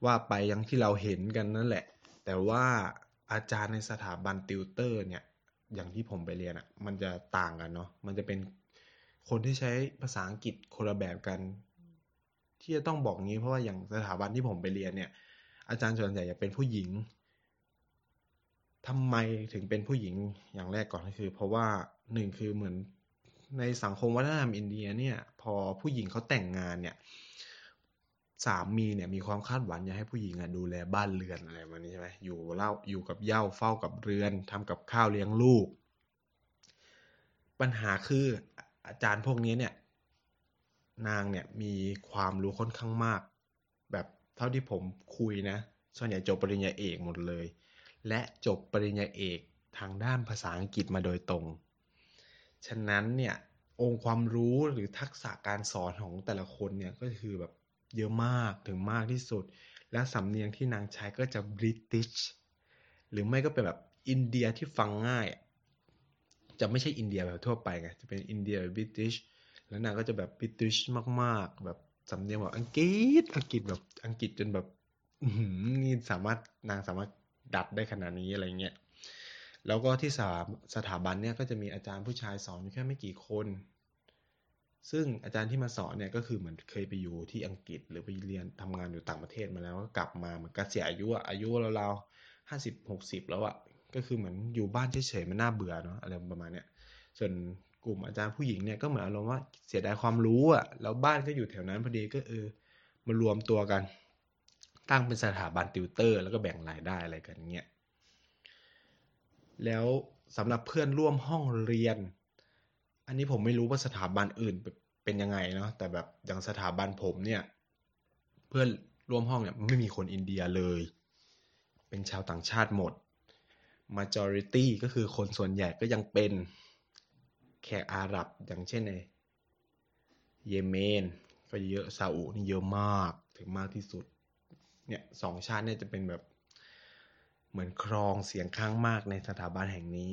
ว่าไปยังที่เราเห็นกันนั่นแหละ แต่ว่าอาจารย์ในสถาบันติวเตอร์เนี่ย อย่างที่ผมไปเรียนอะ่ะ มันจะต่างกันเนาะมันจะเป็นคนที่ใช้ภาษาอังกฤษคนละแบบกัน ที่จะต้องบอกงี้เพราะว่าอย่างสถาบันที่ผมไปเรียนเนี่ย อาจารย์ส่วนใหญ่จะเป็นผู้หญิงทำไมถึงเป็นผู้หญิงอย่างแรกก่อนก็คือ เพราะว่าหนึ่งคือเหมือนในสังคมวัฒนธรรมอินเดียเนี่ย พอผู้หญิงเขาแต่งงานเนี่ยสามีเนี่ยมีความคาดหวังอยากให้ผู้หญิงอะดูแลบ้านเรือนอะไรแบบนี้ใช่ไหมอยู่เล่าอยู่กับเย่าเฝ้ากับเรือนทำกับข้าวเลี้ยงลูก ปัญหาคืออาจารย์พวกนี้เนี่ย นางเนี่ยมีความรู้ค่อนข้างมาก แบบเท่าที่ผมคุยนะ ส่วนใหญ่จบปริญญาเอกหมดเลย และจบปริญญาเอกทางด้านภาษาอังกฤษมาโดยตรง ฉะนั้นเนี่ยองค์ความรู้หรือทักษะการสอนของแต่ละคนเนี่ยก็คือแบบเยอะมากถึงมากที่สุด และสำเนียงที่นางใช้ก็จะบริติชหรือไม่ก็เป็นแบบอินเดียที่ฟังง่าย จะไม่ใช่อินเดียแบบทั่วไปไงจะเป็นอินเดียแบบบริติช แล้วนางก็จะแบบบิติชมากๆ แบบสำเนียงแบบอังกฤษอังกฤษแบบอังกฤษจนแบบนี่สามารถนางสามารถดัดได้ขนาดนี้อะไรเงี้ยแล้วก็ที่สาสถาบันเนี่ยก็จะมีอาจารย์ผู้ชายสอนแค่ไม่กี่คน ซึ่งอาจารย์ที่มาสอนเนี่ยก็คือเหมือนเคยไปอยู่ที่อังกฤษหรือไปเรียนทำงานอยู่ต่างประเทศมาแล้วก็กลับมาเหมือนกเสียอายุอะอายุราวๆห้าสิบหกสิบแล้วอะก็คือเหมือนอยู่บ้านเฉยๆมันน่าเบื่อเนาะอะไรประมาณเนี้ยส่วน กลุ่มอาจารย์ผู้หญิงเนี่ยก็เหมือนอารมณ์ว่าเสียดายความรู้อะแล้วบ้านก็อยู่แถวนั้นพอดีก็เออมารวมตัวกัน ตั้งเป็นสถาบันติวเตอร์ แล้วก็แบ่งรายได้อะไรกันเงี้ยแล้วสำหรับเพื่อนร่วมห้องเรียน อันนี้ผมไม่รู้ว่าสถาบันอื่นเป็นยังไงเนาะแต่แบบอย่างสถาบันผมเนี่ย เพื่อนร่วมห้องเนี่ยไม่มีคนอินเดียเลย เป็นชาวต่างชาติหมด majority ก็คือคนส่วนใหญ่ก็ยังเป็น แขกอาหรับอย่างเช่นในเยเมน ก็เยอะซาอุนี่เยอะมากถึงมากที่สุดเนี่ยสองชาติเนี่ยจะเป็นแบบเหมือนครองเสียงข้างมากในสถาบันแห่งนี้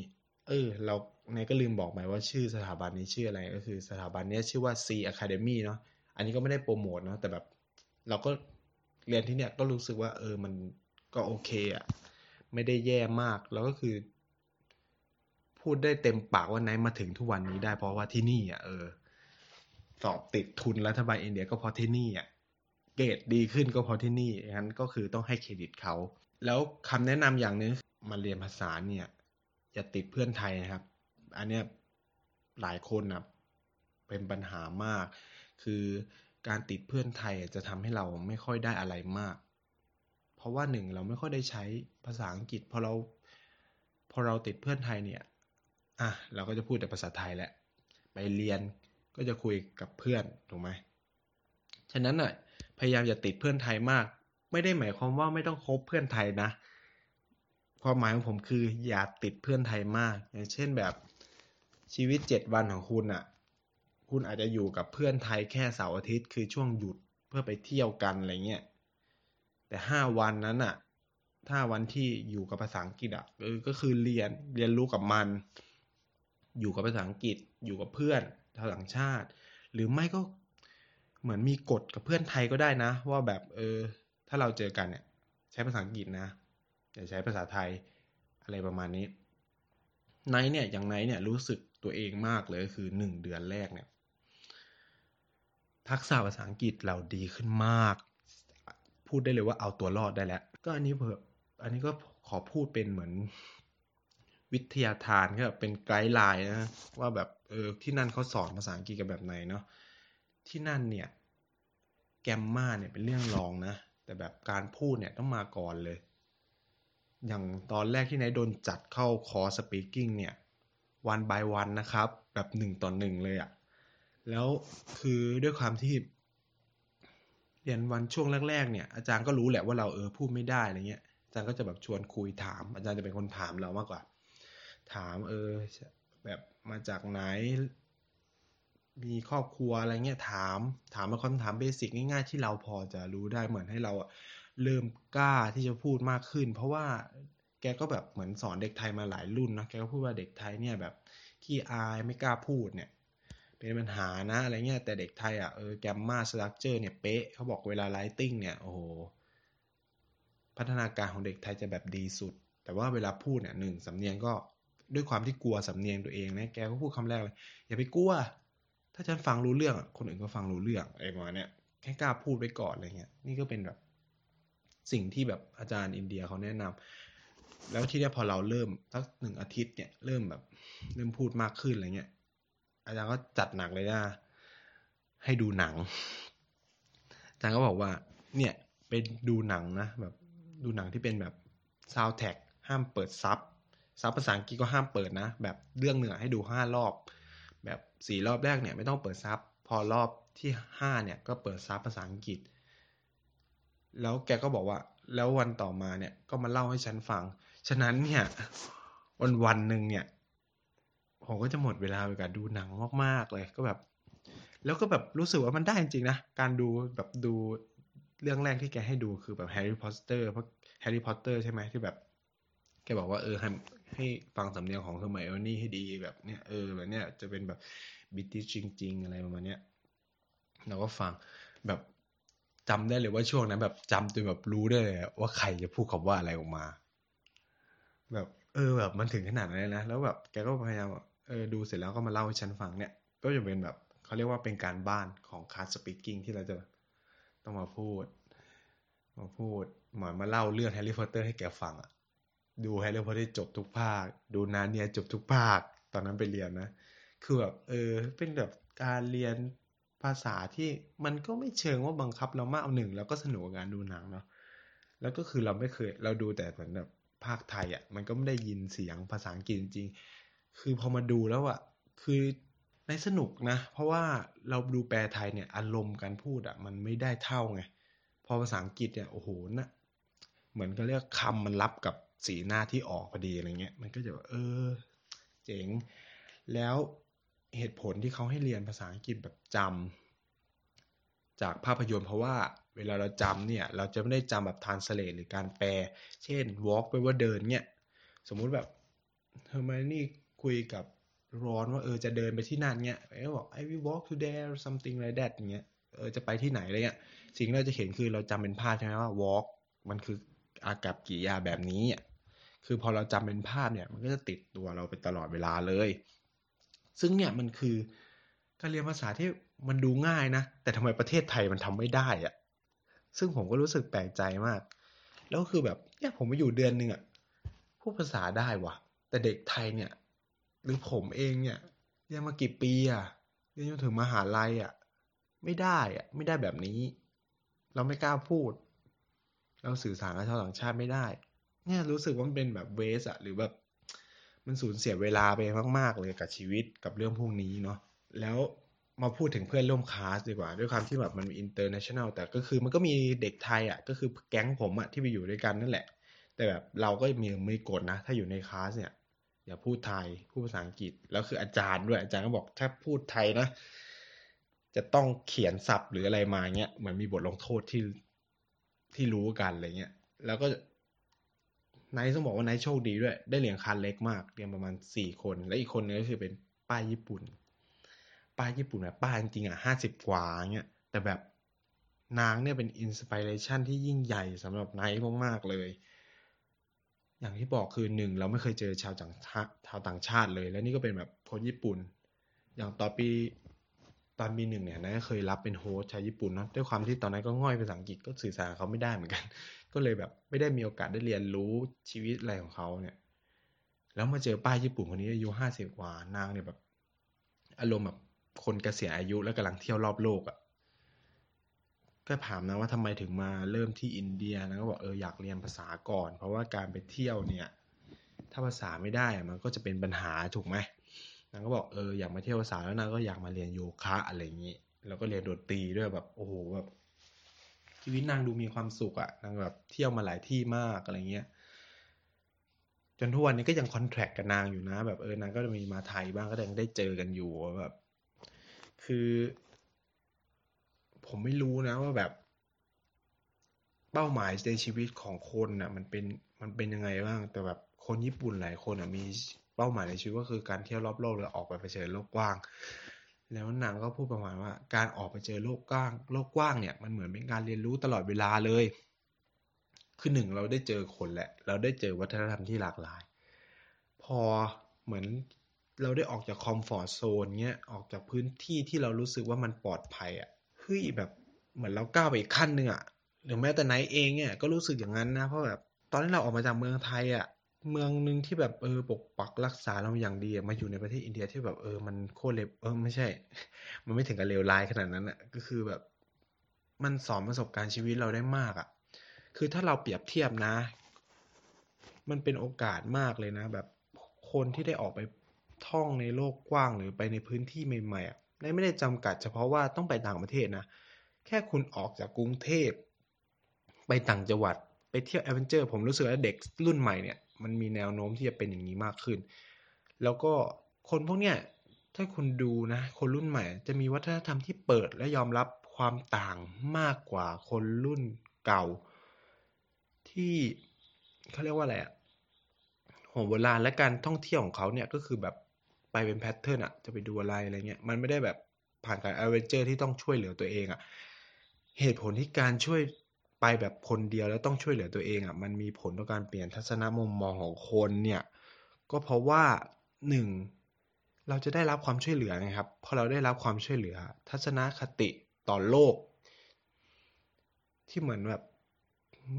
เออ เราในก็ลืมบอกไปว่าชื่อสถาบันนี้ชื่ออะไรก็คือสถาบันนี้ชื่อว่า C Academy เนาะอันนี้ก็ไม่ได้โปรโมทเนาะแต่แบบ เราก็เรียนที่เนี่ยก็รู้สึกว่า เออมันก็โอเคอะไม่ได้แย่มาก แล้วก็คือ พูดได้เต็มปากว่านายมาถึงทุกวันนี้ได้เพราะว่าที่นี่อะเออ สอบติดทุนรัฐบาลอินเดียก็เพราะที่นี่อะเกรดดีขึ้นก็เพราะที่นี่งั้นก็คือต้องให้เครดิตเขา แล้วคำแนะนำอย่างนึงมาเรียนภาษาเนี่ย อย่าติดเพื่อนไทยนะครับ อันเนี้ยหลายคนนะเป็นปัญหามาก คือการติดเพื่อนไทยจะทำให้เราไม่ค่อยได้อะไรมาก เพราะว่าหนึ่งเราไม่ค่อยได้ใช้ภาษาอังกฤษพอเราพอเราติดเพื่อนไทยเนี่ย อะเราก็จะพูดแต่ภาษาไทยแหละ ไปเรียนก็จะคุยกับเพื่อนถูกไหมฉะนั้นอะพยายามอย่าติดเพื่อนไทยมาก ไม่ได้หมายความว่าไม่ต้องคบเพื่อนไทยนะความหมายของผมคืออย่าติดเพื่อนไทยมาก อย่างเช่นแบบชีวิตเจ็ดวันของคุณอะ่ะ คุณอาจจะอยู่กับเพื่อนไทยแค่เสาร์อาทิตย์คือช่วงหยุดเพื่อไปเที่ยวกันอะไรเงี้ยแต่ห้าวันนั้นอะ่ะถ้าวันที่อยู่กับภาษาอังกฤษอะ่ะก็คือเรียนเรียนรู้กับมัน อยู่กับภาษาอังกฤษ อยู่กับเพื่อนชาวต่างชาติ หรือไม่ก็เหมือนมีกฎกับเพื่อนไทยก็ได้นะ ว่าแบบเออ ถ้าเราเจอกันเนี่ย ใช้ภาษาอังกฤษนะอย่าใช้ภาษาไทยอะไรประมาณนี้ไนเนี่ยอย่างไนเนี่ยรู้สึกตัวเองมากเลยคือหนึ่งเดือนแรกเนี่ย ทักษะภาษาอังกฤษเราดีขึ้นมาก พูดได้เลยว่าเอาตัวรอดได้แล้ว ก็อันนี้เพิ่มอันนี้ก็ขอพูดเป็นเหมือน วิทยาทานก็เป็นไกด์ไลน์นะว่าแบบเออที่นั่นเขาสอนภาษาอังกฤษกันแบบไหนเนาะที่นั่นเนี่ยแกมมาเนี่ยเป็นเรื่องรองนะ แต่แบบการพูดเนี่ยต้องมาก่อนเลย อย่างตอนแรกที่ไนท์โดนจัดเข้าคอร์ส speaking เนี่ย one by one นะครับ แบบหนึ่งต่อหนึ่งเลยอะ่ะแล้วคือด้วยความที่เรียนวันช่วงแรกๆเนี่ยอาจารย์ก็รู้แหละว่าเราเออพูดไม่ได้อะไรเงี้ยอาจารย์ก็จะแบบชวนคุยถาม อาจารย์จะเป็นคนถามเรามากกว่า ถามเออแบบมาจากไหน มีครอบครัวอะไรเงี้ยถาม ถามมาคำถาม basic ง่ายๆที่เราพอจะรู้ได้เหมือนให้เราเริ่มกล้าที่จะพูดมากขึ้น เพราะว่าแกก็แบบเหมือนสอนเด็กไทยมาหลายรุ่นนะแกก็พูดว่าเด็กไทยเนี่ยแบบขี้อายไม่กล้าพูดเนี่ยเป็นปัญหานะอะไรเงี้ยแต่เด็กไทยอะเออ grammar structure เนี่ยเป๊ะเขาบอกเวลา writing เนี่ยโอ้โหพัฒนาการของเด็กไทยจะแบบดีสุด แต่ว่าเวลาพูดเนี่ยหนึ่งสำเนียงก็ ด้วยความที่กลัวสำเนียงตัวเองนะแกก็พูดคำแรกเลย อย่าไปกลัว ถ้าฉันฟังรู้เรื่องคนอื่นก็ฟังรู้เรื่องไรประมาณนี้ยแค่กล้าพูดไว้ก่อนอะไรเงี้ยนี่ก็เป็นแบบสิ่งที่แบบอาจารย์อินเดียเขาแนะนำแล้วที่นี้พอเราเริ่มสักหนึ่งอาทิตย์เนี่ยเริ่มแบบเริ่มพูดมากขึ้นอะไรเงี้ยอาจารย์ก็จัดหนักเลยนะให้ดูหนัง อาจารย์ก็บอกว่า เนี่ยไปดูหนังนะแบบดูหนังที่เป็นแบบซาวแท็กห้ามเปิดซับ ซับภาษาอังกฤษก็ห้ามเปิดนะ แบบเรื่องเหนือให้ดูห้ารอบ แบบสี่รอบแรกเนี่ยไม่ต้องเปิดซับพอรอบที่ห้าเนี่ยก็เปิดซับภาษาอังกฤษ แล้วแกก็บอกว่า แล้ววันต่อมาเนี่ยก็มาเล่าให้ฉันฟัง ฉะนั้นเนี่ยวันวันหนึ่งเนี่ยผมก็จะหมดเวลาไปกับดูหนังมากๆเลยก็แบบ แล้วก็แบบรู้สึกว่ามันได้จริงๆนะการดูแบบดูเรื่องแรกที่แกให้ดูคือแบบแฮร์รี่พอตเตอร์เพราะแฮร์รี่พอตเตอร์ใช่ไหมที่แบบ แกบอกว่าเออ ให้ให้ฟังสำเนียงของเฮอร์ไมโอนี่ให้ดีแบบเนี้ยเออแบบเนี้ยจะเป็นแบบ British จริง ๆ อะไรประมาณเนี้ยเราก็ฟังแบบจำได้เลยว่าช่วงนั้น แบบจำจนแบบรู้ได้เลยว่าใครจะพูดคำว่าอะไรออกมา แบบ เออ แบบมันถึงขนาดนั้นนะแล้วแบบแกก็พยายามเออดูเสร็จแล้วก็มาเล่าให้ฉันฟังเนี่ย ก็จะเป็นแบบเขาเรียกว่าเป็นการบ้านของ class speaking ที่เราจะต้องมาพูด มาพูดเหมือนมาเล่าเรื่องแฮร์รี่พอตเตอร์ให้แกฟังอะ ดูแฮร์รี่พอตเตอร์จบทุกภาค ดูนาเนียจบทุกภาค ตอนนั้นไปเรียนนะ คือแบบเออเป็นแบบการเรียนภาษาที่มันก็ไม่เชิงว่าบังคับเรามากเอาหนึ่งแล้วก็สนุกกับการดูหนังเนาะแล้วก็คือเราไม่เคยเราดูแต่เหมือนแบบภาคไทยอะ่ะมันก็ไม่ได้ยินเสียงภาษาอังกฤษจริงคือพอมาดูแล้วอะ่ะคือในสนุกนะ เพราะว่าเราดูแปลไทยเนี่ยอารมณ์การพูดอะ่ะมันไม่ได้เท่าไงพอภาษาอังกฤษเนี่ยโอ้โหนะเหมือนก็เรียกคำมันรับกับ สีหน้าที่ออกพอดีอะไรเงี้ย มันก็จะแบบเออ เจ๋ง แล้วเหตุผลที่เขาให้เรียนภาษาอังกฤษแบบจำจากภาพยนตร์เพราะว่าเวลาเราจำเนี่ย เราจะไม่ได้จำแบบทานสเลตหรือการแปล เช่น walk ไปว่าเดินเนี่ย สมมุติแบบเฮอร์มานี่คุยกับร้อนว่าเออจะเดินไปที่นั่นเนี่ยไอ้บอก I will walk to there something like that เงี้ย เออจะไปที่ไหนอะไรเงี้ย สิ่งที่เราจะเห็นคือเราจำเป็นภาพใช่ไหมว่า walk มันคือ อากับกิริยาแบบนี้อะคือพอเราจำเป็นภาพเนี่ยมันก็จะติดตัวเราไปตลอดเวลาเลย ซึ่งเนี่ยมันคือการเรียนภาษาที่มันดูง่ายนะ แต่ทำไมประเทศไทยมันทำไม่ได้อะซึ่งผมก็รู้สึกแปลกใจมาก แล้วคือแบบเนี่ยผมมาอยู่เดือนหนึ่งอะพูดภาษาได้วะแต่เด็กไทยเนี่ย หรือผมเองเนี่ยเรียนมากี่ปีอะเรียนจนถึงมหาลัยอะไม่ได้อะไม่ได้แบบนี้ เราไม่กล้าพูด เราสื่อสารกับชาวต่างชาติไม่ได้ เนี่ยรู้สึกว่ามันเป็นแบบเวสอะหรือแบบมันสูญเสียเวลาไปมาก ๆ เลยกับชีวิตกับเรื่องพวกนี้เนาะแล้วมาพูดถึงเพื่อนร่วมคลาสดีกว่า ด้วยความที่แบบมัน international แต่ก็คือมันก็มีเด็กไทยอะก็คือแก๊งผมอะที่ไปอยู่ด้วยกันนั่นแหละ แต่แบบเราก็มีไม่กดนะ ถ้าอยู่ในคลาสเนี่ยอย่าพูดไทยพูดภาษาอังกฤษแล้วคืออาจารย์ด้วยอาจารย์ก็บอกถ้าพูดไทยนะ จะต้องเขียนศัพท์หรืออะไรมาเงี้ยเหมือนมีบทลงโทษที่ ที่รู้กันอะไรเงี้ย แล้วก็ไนท์ต้องบอกว่าไนท์โชคดีด้วย ได้เรียนคันเล็กมากเรียนประมาณสี่คน และอีกคนนึงก็คือเป็นป้าญี่ปุ่น ป้าญี่ปุ่นแบบป้าจริงๆอะห้าสิบกว่าเงี้ย แต่แบบนางเนี่ยเป็น inspiration ที่ยิ่งใหญ่สำหรับไนท์มากๆเลย อย่างที่บอกคือหนึ่งเราไม่เคยเจอชาวต่างชาติชาวต่างชาติเลย แล้วนี่ก็เป็นแบบคนญี่ปุ่น อย่างต่อปี ตอนปีหนึ่งเนี่ยนะเคยรับเป็น host ชาวญี่ปุ่นเนาะด้วยความที่ตอนนั้นก็ง่อยภาษาอังกฤษก็สื่อสารเขาไม่ได้เหมือนกัน ก็เลยแบบไม่ได้มีโอกาสได้เรียนรู้ชีวิตอะไรของเขาเนี่ย แล้วมาเจอป้าญี่ปุ่นคนนี้อายุห้าสิบกว่านางเนี่ยแบบ อารมณ์แบบคนเกษียณอายุแล้วกำลังเที่ยวรอบโลกอะ่ะก็ถามนะว่าทำไมถึงมาเริ่มที่อินเดียนะก็บอกเอออยากเรียนภาษาก่อน เพราะว่าการไปเที่ยวเนี่ย ถ้าภาษาไม่ได้มันก็จะเป็นปัญหาถูกไหมางก็บอกเอออยากมาเที่ยวภาษาแล้วนางก็อยากมาเรียนโยคะอะไรอย่างนี้ แล้วก็เรียนดนตรีด้วยแบบโอ้โหแบบชีวิตนางดูมีความสุขอะนางแบบเที่ยวมาหลายที่มากอะไรเงี้ยจนทุกวันนี้ก็ยังคอนแทคกับนางอยู่นะ แบบเออนางก็มีมาไทยบ้างก็ยังได้เจอกันอยู่แบบ คือ ผมไม่รู้นะว่าแบบเป้าหมายในชีวิตของคนน่ะ มันเป็นมันเป็นยังไงบ้าง แต่แบบคนญี่ปุ่นหลายคนอะมี เป้าหมายในชีวิตก็คือการเที่ยวรอบโลกแล้วออกไปเผชิญโลกกว้าง แล้วนางก็พูดประมาณว่า การออกไปเจอโลกกว้าง โลกกว้างเนี่ยมันเหมือนเป็นการเรียนรู้ตลอดเวลาเลย คือหนึ่งเราได้เจอคนแหละ เราได้เจอวัฒนธรรมที่หลากหลาย พอเหมือนเราได้ออกจากคอมฟอร์ทโซนเงี้ยออกจากพื้นที่ที่เรารู้สึกว่ามันปลอดภัยอะเฮ้ยแบบเหมือนเราก้าวไปอีกขั้นหนึ่งอะหรือแม้แต่ไนท์เองเนี่ยก็รู้สึกอย่างนั้นนะเพราะแบบตอนที่เราออกมาจากเมืองไทยอะ เมืองหนึ่งที่แบบเออปกปักรักษาเราอย่างดีมาอยู่ในประเทศอินเดียที่แบบเออมันโคตรเลวเออไม่ใช่ มันไม่ถึงกับเลวร้ายขนาดนั้นอะก็คือแบบ มันสอนประสบการณ์ชีวิตเราได้มากอะคือถ้าเราเปรียบเทียบนะ มันเป็นโอกาสมากเลยนะ แบบคนที่ได้ออกไปท่องในโลกกว้างหรือไปในพื้นที่ใหม่ๆอะไม่ได้จำกัดเฉพาะว่าต้องไปต่างประเทศนะ แค่คุณออกจากกรุงเทพไปต่างจังหวัด ไปเที่ยวแอดเวนเจอร์ ผมรู้สึกว่าเด็กรุ่นใหม่เนี่ย มันมีแนวโน้มที่จะเป็นอย่างนี้มากขึ้น แล้วก็คนพวกเนี้ยถ้าคุณดูนะ คนรุ่นใหม่ จะมีวัฒนธรรมที่เปิดและยอมรับความต่างมากกว่าคนรุ่นเก่า ที่เขาเรียกว่าอะไรอะหัวโบราณและการท่องเที่ยวของเขาเนี่ยก็คือแบบไปเป็น pattern อะจะไปดูอะไรอะไรเงี้ยมันไม่ได้แบบผ่านการแอเวนเจอร์ที่ต้องช่วยเหลือตัวเองอะเหตุผลที่การช่วย ไปแบบคนเดียวแล้วต้องช่วยเหลือตัวเองอะมันมีผลต่อการเปลี่ยนทัศนมุมมองของคนเนี่ย ก็เพราะว่าหนึ่งเราจะได้รับความช่วยเหลือนะครับพอเราได้รับความช่วยเหลือ ทัศนคติต่อโลก ที่เหมือนแบบ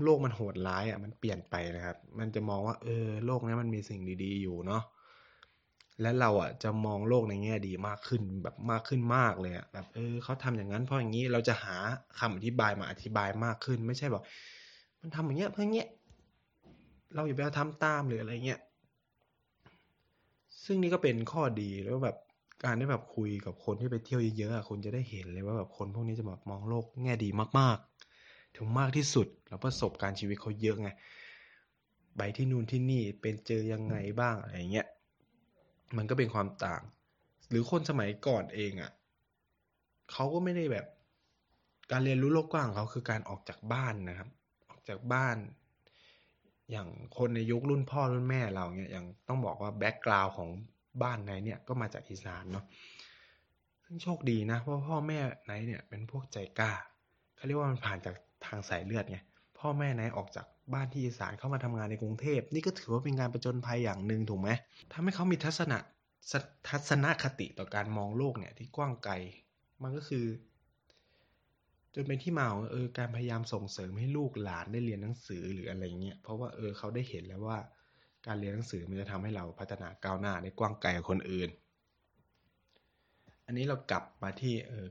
โลกมันโหดร้ายอะมันเปลี่ยนไปนะครับ มันจะมองว่าเออโลกนี้มันมีสิ่งดีๆอยู่เนาะ และเราอะจะมองโลกในแง่ดีมากขึ้นแบบมากขึ้นมากเลยอะแบบเออเขาทำอย่างนั้นเพราะอย่างนี้เราจะหาคำอธิบายมาอธิบายมากขึ้น ไม่ใช่บอกมันทำอย่างเงี้ยเพื่อเงี้ยเราอย่าไปทำตามหรืออะไรเงี้ยซึ่งนี่ก็เป็นข้อดีแล้วแบบการได้แบบคุยกับคนที่ไปเที่ยวเยอะๆคุณจะได้เห็นเลยว่าแบบคนพวกนี้จะแบบมองโลกแง่ดีมากๆ ถึงมากที่สุดแล้วประสบการณ์ชีวิตเขาเยอะไงไปที่นู่นที่นี่เป็นเจอยังไงบ้างอะไรเงี้ย มันก็เป็นความต่าง หรือคนสมัยก่อนเองอะ่ะเขาก็ไม่ได้แบบ การเรียนรู้โลกกว้างเขาคือการออกจากบ้านนะครับ ออกจากบ้าน อย่างคนในยุครุ่นพ่อรุ่นแม่เราเนี่ยอย่างต้องบอกว่าแบ็กกราวของบ้านไหนเนี่ยก็มาจากอีสานเนาะซึ่งโชคดีนะเพราะพ่อแม่ไหนเนี่ยเป็นพวกใจกล้าเขาเรียกว่ามันผ่านจากทางสายเลือดไงพ่อแม่ไหนออกจาก บ้านที่อีสานเข้ามาทำงานในกรุงเทพ นี่ก็ถือว่าเป็นการประจนภัยอย่างหนึ่งถูกไหมทำให้เขามีทัศนะทัศนคติต่อการมองโลกเนี่ยที่กว้างไกล มันก็คือ จนเป็นที่มาของเออการพยายามส่งเสริมให้ลูกหลานได้เรียนหนังสือหรืออะไรเงี้ยเพราะว่าเออเขาได้เห็นแล้วว่า การเรียนหนังสือมันจะทำให้เราพัฒนาก้าวหน้าได้กว้างไกลกว่าคนอื่น อันนี้เรากลับมาที่เออ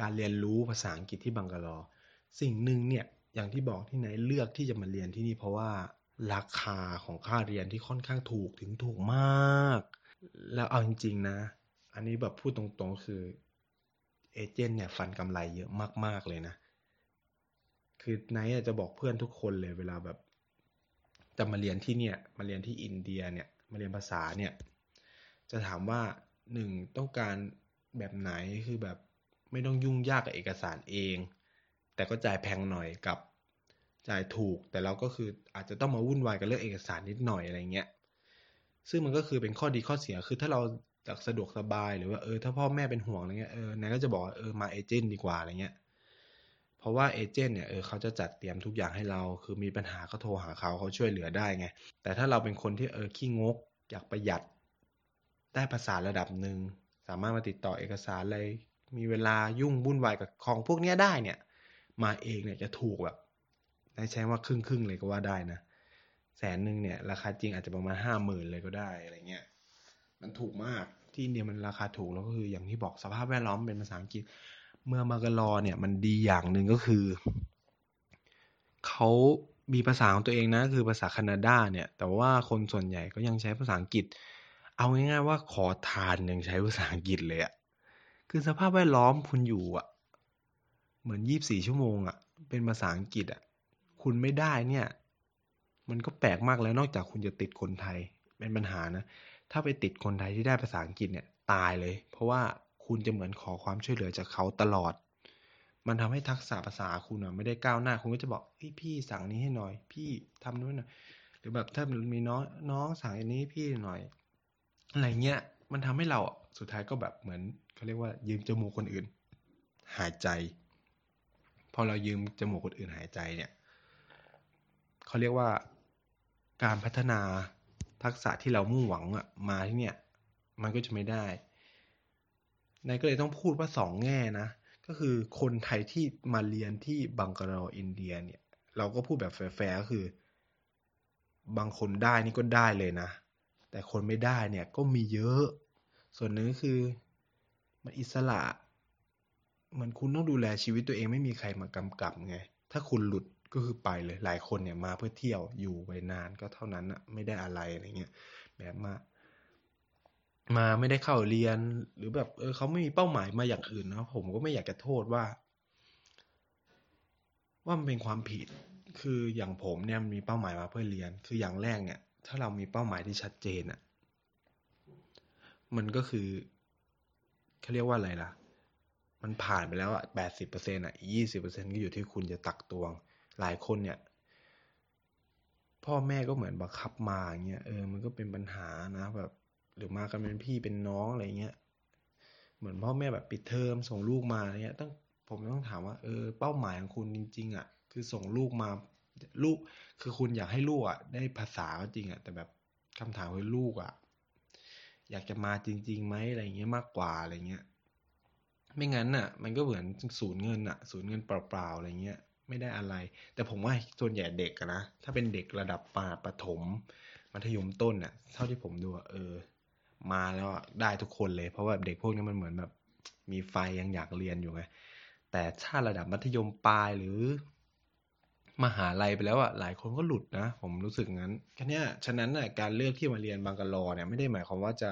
การเรียนรู้ภาษาอังกฤษที่บังกลอ สิ่งหนึ่งเนี่ย อย่างที่บอกที่ไหนเลือกที่จะมาเรียนที่นี่เพราะว่าราคาของค่าเรียนที่ค่อนข้างถูกถึงถูกมาก แล้วเอาจริง ๆ นะ อันนี้แบบพูดตรงๆคือเอเจนต์เนี่ยฟันกำไรเยอะมาก ๆ เลยนะ คือไนท์จะบอกเพื่อนทุกคนเลยเวลาแบบจะมาเรียนที่เนี่ย มาเรียนที่อินเดียเนี่ย มาเรียนภาษาเนี่ย จะถามว่าหนึ่งต้องการแบบไหนคือแบบไม่ต้องยุ่งยากกับเอกสารเอง แต่ก็จ่ายแพงหน่อยกับจ่ายถูก แต่เราก็คืออาจจะต้องมาวุ่นวายกับเรื่องเอกสารนิดหน่อยอะไรเงี้ยซึ่งมันก็คือเป็นข้อดีข้อเสียคือถ้าเราจากสะดวกสบายหรือว่าเออถ้าพ่อแม่เป็นห่วงอะไรเงี้ยเออนายก็จะบอกเออมาเอเจนต์ดีกว่าอะไรเงี้ยเพราะว่าเอเจนต์เนี่ยเออเขาจะจัดเตรียมทุกอย่างให้เรา คือมีปัญหาก็โทรหาเขาเขาช่วยเหลือได้ไง แต่ถ้าเราเป็นคนที่เออขี้งก อยากประหยัด ได้ภาษาระดับหนึ่งสามารถมาติดต่อเอกสารอะไรมีเวลายุ่งวุ่นวายกับของพวกนี้ได้เนี่ย มาเองเนี่ยจะถูกแบบได้ใช้ว่าครึ่งครึ่งเลยก็ว่าได้นะแสนหนึ่งเนี่ยราคาจริงอาจจะประมาณห้าหมื่นเลยก็ได้อะไรเงี้ยมันถูกมากที่อินเดียมันราคาถูกแล้วก็คืออย่างที่บอกสภาพแวดล้อมเป็นภาษาอังกฤษ เมื่อมากรอเนี่ยมันดีอย่างหนึ่งก็คือเขามีภาษาของตัวเองนะคือภาษาแคนาดาเนี่ย แต่ว่าคนส่วนใหญ่ก็ยังใช้ภาษาอังกฤษ เอาง่ายๆว่าขอทานยังใช้ภาษาอังกฤษเลยอะคือสภาพแวดล้อมคุณอยู่อะ เหมือนยี่บสี่ชั่วโมงอะ่ะ เป็นภาษาอังกฤษอะ่ะ คุณไม่ได้เนี่ย มันก็แปลกมากแล้วนอกจากคุณจะติดคนไทย เป็นปัญหานะ ถ้าไปติดคนไทยที่ได้ภาษาอังกฤษเนี่ยตายเลย เพราะว่าคุณจะเหมือนขอความช่วยเหลือจากเขาตลอด มันทำให้ทักษะภาษาคุณอะไม่ได้ก้าวหน้า คุณก็จะบอกพี่พี่สั่งนี้ให้หน่อย พี่ทำนู้นหน่อยหรือแบบถ้ามีน้องน้องสั่งอันนี้พี่หน่อย อะไรเงี้ย มันทำให้เราสุดท้ายก็แบบเหมือนเขาเรียกว่ายืมจมูกคนอื่น หายใจ พอเรายืมจมูกคนอื่นหายใจเนี่ยเขาเรียกว่าการพัฒนาทักษะที่เรามุ่งหวังอะมาที่เนี่ย มันก็จะไม่ได้นายก็เลยต้องพูดว่าสองแง่นะ ก็คือคนไทยที่มาเรียนที่บังกาลอร์อินเดียเนี่ย เราก็พูดแบบแฟร์ก็คือ บางคนได้นี่ก็ได้เลยนะ แต่คนไม่ได้เนี่ยก็มีเยอะ ส่วนนึงคือมันอิสระ เหมือนคุณต้องดูแลชีวิตตัวเองไม่มีใครมากำกับไง ถ้าคุณหลุดก็คือไปเลย หลายคนเนี่ยมาเพื่อเที่ยวอยู่ไปนานก็เท่านั้นอะไม่ได้อะไรอะไรเงี้ยแบบมา มาไม่ได้เข้าเรียน หรือแบบ เออเขาไม่มีเป้าหมายมาอย่างอื่นนะผมก็ไม่อยากจะโทษว่า ว่ามันเป็นความผิด คืออย่างผมเนี่ยมีเป้าหมายมาเพื่อเรียน คืออย่างแรกเนี่ย ถ้าเรามีเป้าหมายที่ชัดเจนอะ่ะมันก็คือเขาเรียกว่าอะไรล่ะ มันผ่านไปแล้วอะแปดสิบเปอร์เซ็นต์อะยี่สิบเปอร์เซ็นก็อยู่ที่คุณจะตักตวง หลายคนเนี่ย พ่อแม่ก็เหมือนบังคับมาอย่างเงี้ย เออ มันก็เป็นปัญหานะแบบ หรือมากันเป็นพี่เป็นน้องอะไรเงี้ย เหมือนพ่อแม่แบบปิดเทอมส่งลูกมาเงี้ย ต้องผมต้องถามว่า เออ เป้าหมายของคุณจริง ๆอะคือส่งลูกมา ลูก คือคุณอยากให้ลูกอะได้ภาษาก็จริงอะแต่แบบคำถามคือลูกอะอยากจะมาจริงๆไหมอะไรเงี้ยมากกว่าอะไรเงี้ย ไม่งั้นน่ะ มันก็เหมือนศูนย์เงินอะศูนย์เงินเปล่าๆอะไรเงี้ยไม่ได้อะไร แต่ผมว่าส่วนใหญ่เด็กนะถ้าเป็นเด็กระดับปาประถม มัธยมต้นน่ะเท่าที่ผมดูเออ มาแล้วได้ทุกคนเลย เพราะว่าเด็กพวกนี้มันเหมือนแบบ มีไฟยังอยากเรียนอยู่ไงแต่ถ้าระดับมัธยมปลายหรือมหาลัยไปแล้วอะหลายคนก็หลุดนะ ผมรู้สึกงั้นแค่นี้ฉะนั้นน่ะการเลือกที่มาเรียนบังกะลอเนี่ยไม่ได้หมายความว่าจะ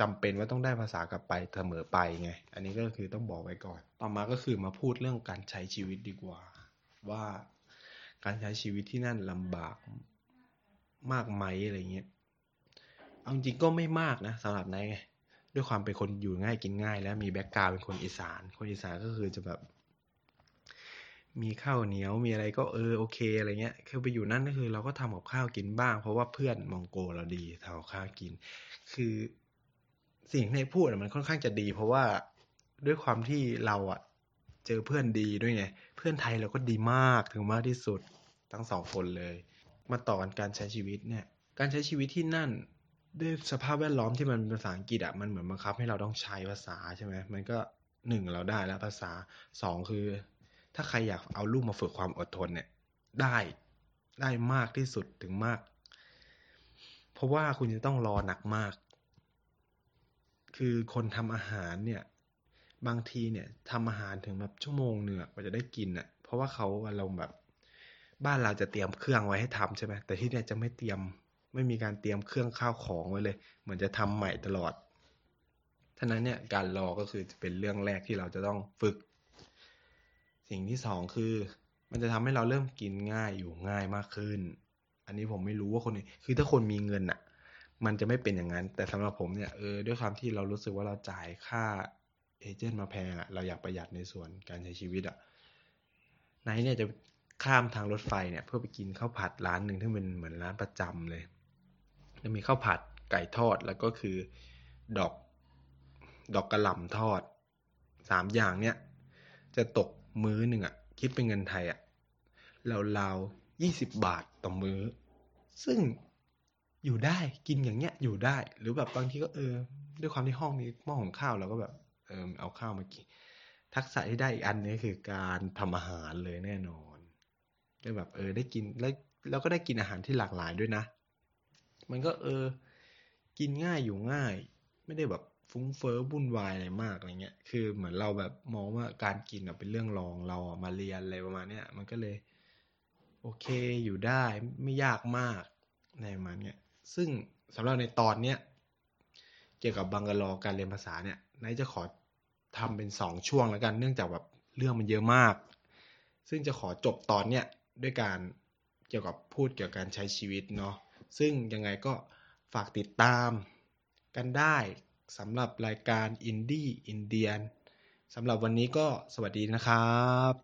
จำเป็นว่าต้องได้ภาษากลับไปเสมอไปไง อันนี้ก็คือต้องบอกไว้ก่อน ต่อมาก็คือมาพูดเรื่องการใช้ชีวิตดีกว่า ว่าการใช้ชีวิตที่นั่นลำบากมากไหมอะไรเงี้ย เอาจริงก็ไม่มากนะสำหรับนายไงด้วยความเป็นคนอยู่ง่ายกินง่าย แล้วมีแบ็กกราวเป็นคนอีสาน คนอีสานก็คือจะแบบ มีข้าวเหนียวมีอะไรก็เออโอเคอะไรเงี้ย คือไปอยู่นั่นก็คือ เราก็ทำกับข้าวกินบ้าง เพราะว่าเพื่อนมองโกเราดีทำกับข้าวกิน คือ สิ่งที่พูดมันค่อนข้างจะดี เพราะว่าด้วยความที่เราอะเจอเพื่อนดีด้วยไง เพื่อนไทยเราก็ดีมากถึงมากที่สุดทั้งสองคนเลย มาต่อกันการใช้ชีวิตเนี่ย การใช้ชีวิตที่นั่น ด้วยสภาพแวดล้อมที่มันเป็นภาษาอังกฤษอะมันเหมือนบังคับให้เราต้องใช้ภาษาใช่ไหมมันก็หนึ่งเราได้แล้วภาษาสองคือ ถ้าใครอยากเอาลูกมาฝึกความอดทนเนี่ย ได้ได้มากที่สุดถึงมาก เพราะว่าคุณจะต้องรอหนักมาก คือคนทำอาหารเนี่ย บางทีเนี่ยทำอาหารถึงแบบชั่วโมงหนึ่งกว่าจะได้กินอะ เพราะว่าเขาอารมณ์แบบบ้านเราจะเตรียมเครื่องไว้ให้ทำใช่ไหมแต่ที่เนี่ยจะไม่เตรียมไม่มีการเตรียมเครื่องข้าวของไว้เลย เหมือนจะทำใหม่ตลอดท่านั้นเนี่ยการรอก็คือจะเป็นเรื่องแรกที่เราจะต้องฝึก สิ่งที่สองคือ มันจะทำให้เราเริ่มกินง่ายอยู่ง่ายมากขึ้น อันนี้ผมไม่รู้ว่าคนนี้คือถ้าคนมีเงินอะ มันจะไม่เป็นอย่างนั้น แต่สำหรับผมเนี่ยเออด้วยความที่เรารู้สึกว่าเราจ่ายค่าเอเจนต์มาแพงอะเราอยากประหยัดในส่วนการใช้ชีวิตอะไนเนี่ยจะข้ามทางรถไฟเนี่ยเพื่อไปกินข้าวผัดร้านหนึ่งที่เป็นเหมือนร้านประจำเลยจะมีข้าวผัดไก่ทอดแล้วก็คือดอกดอกกระหล่ำทอดสามอย่างเนี่ยจะตกมื้อหนึ่งอะคิดเป็นเงินไทยอะเราวๆยี่สิบบาทต่อมื้อ ซึ่ง อยู่ได้กินอย่างเงี้ยอยู่ได้ หรือแบบบางทีก็เออ ด้วยความที่ห้องมีหม้อหุงข้าวเราก็แบบเออเอาข้าวมากินทักษะที่ได้อีกอันนี้คือการทำอาหารเลยแน่นอนก็แบบ เออ ได้กินแล้วเราก็ได้กินอาหารที่หลากหลายด้วยนะ มันก็เออ กินง่ายอยู่ง่าย ไม่ได้แบบฟุ้งเฟ้อวุ่นวายอะไรมากอะไรเงี้ย คือเหมือนเราแบบมองว่าการกินเป็นเรื่องรองเราอมาเรียนอะไรประมาณเนี้ยมันก็เลย โอเคอยู่ได้ไม่ยากมากในประมาณเนี้ย ซึ่งสำหรับในตอนเนี้ยเกี่ยวกับบังกะลอการเรียนภาษาเนี่ยนายจะขอทำเป็นสองช่วงแล้วกัน เนื่องจากแบบเรื่องมันเยอะมาก ซึ่งจะขอจบตอนเนี้ยด้วยการเกี่ยวกับพูดเกี่ยวกับการใช้ชีวิตเนาะซึ่งยังไงก็ฝากติดตามกันได้สำหรับรายการอินดี้อินเดียนสำหรับวันนี้ก็สวัสดีนะครับ